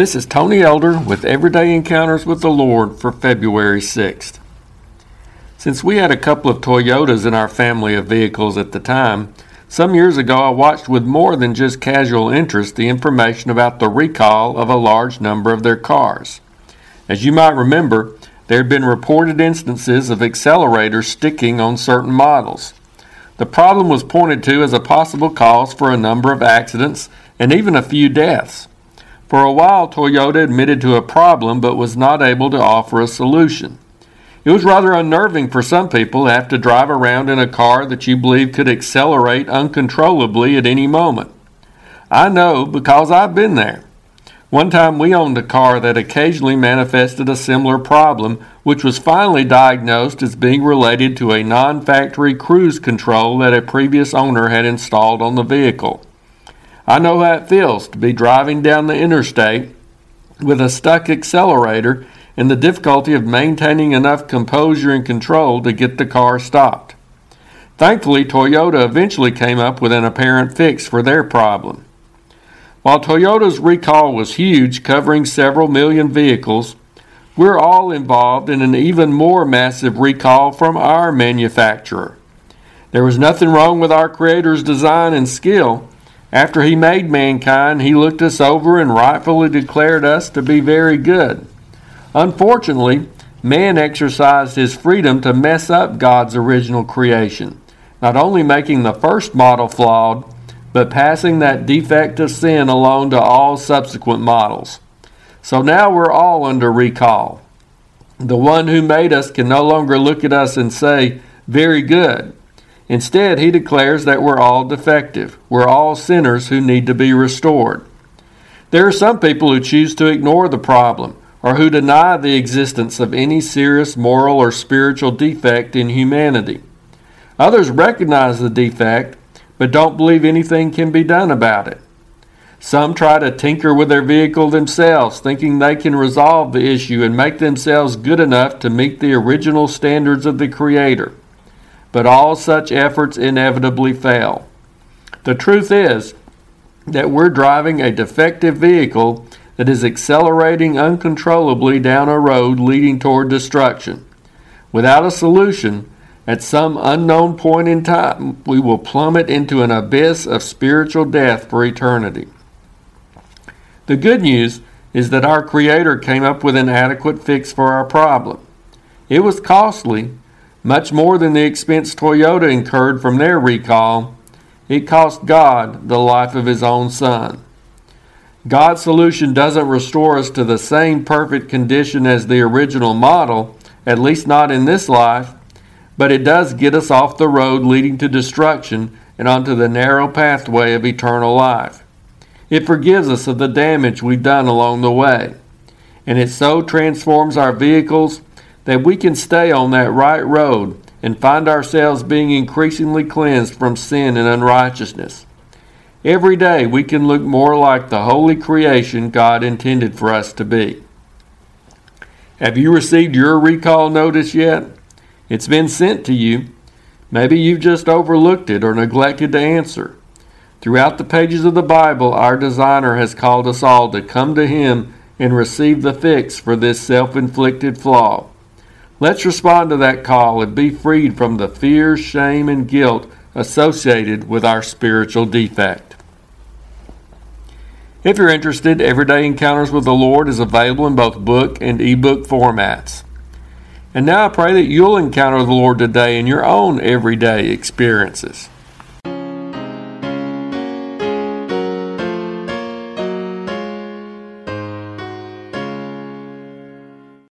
This is Tony Elder with Everyday Encounters with the Lord for February 6th. Since we had a couple of Toyotas in our family of vehicles at the time, some years ago I watched with more than just casual interest the information about the recall of a large number of their cars. As you might remember, there had been reported instances of accelerators sticking on certain models. The problem was pointed to as a possible cause for a number of accidents and even a few deaths. For a while, Toyota admitted to a problem but was not able to offer a solution. It was rather unnerving for some people to have to drive around in a car that you believe could accelerate uncontrollably at any moment. I know because I've been there. One time we owned a car that occasionally manifested a similar problem, which was finally diagnosed as being related to a non factory cruise control that a previous owner had installed on the vehicle. I know how it feels to be driving down the interstate with a stuck accelerator and the difficulty of maintaining enough composure and control to get the car stopped. Thankfully, Toyota eventually came up with an apparent fix for their problem. While Toyota's recall was huge, covering several million vehicles, we're all involved in an even more massive recall from our manufacturer. There was nothing wrong with our Creator's design and skill, after he made mankind, he looked us over and rightfully declared us to be very good. Unfortunately, man exercised his freedom to mess up God's original creation, not only making the first model flawed, but passing that defect of sin along to all subsequent models. So now we're all under recall. The one who made us can no longer look at us and say, Very good. Instead, he declares that we're all defective. We're all sinners who need to be restored. There are some people who choose to ignore the problem or who deny the existence of any serious moral or spiritual defect in humanity. Others recognize the defect but don't believe anything can be done about it. Some try to tinker with their vehicle themselves, thinking they can resolve the issue and make themselves good enough to meet the original standards of the Creator but all such efforts inevitably fail. The truth is that we're driving a defective vehicle that is accelerating uncontrollably down a road leading toward destruction. Without a solution, at some unknown point in time, we will plummet into an abyss of spiritual death for eternity. The good news is that our Creator came up with an adequate fix for our problem. It was costly, much more than the expense Toyota incurred from their recall, it cost God the life of his own son. God's solution doesn't restore us to the same perfect condition as the original model, at least not in this life, but it does get us off the road leading to destruction and onto the narrow pathway of eternal life. It forgives us of the damage we've done along the way, and it so transforms our vehicles that we can stay on that right road and find ourselves being increasingly cleansed from sin and unrighteousness. Every day we can look more like the holy creation God intended for us to be. Have you received your recall notice yet? It's been sent to you. Maybe you've just overlooked it or neglected to answer. Throughout the pages of the Bible, our designer has called us all to come to him and receive the fix for this self inflicted flaw. Let's respond to that call and be freed from the fear, shame, and guilt associated with our spiritual defect. If you're interested, Everyday Encounters with the Lord is available in both book and ebook formats. And now I pray that you'll encounter the Lord today in your own everyday experiences.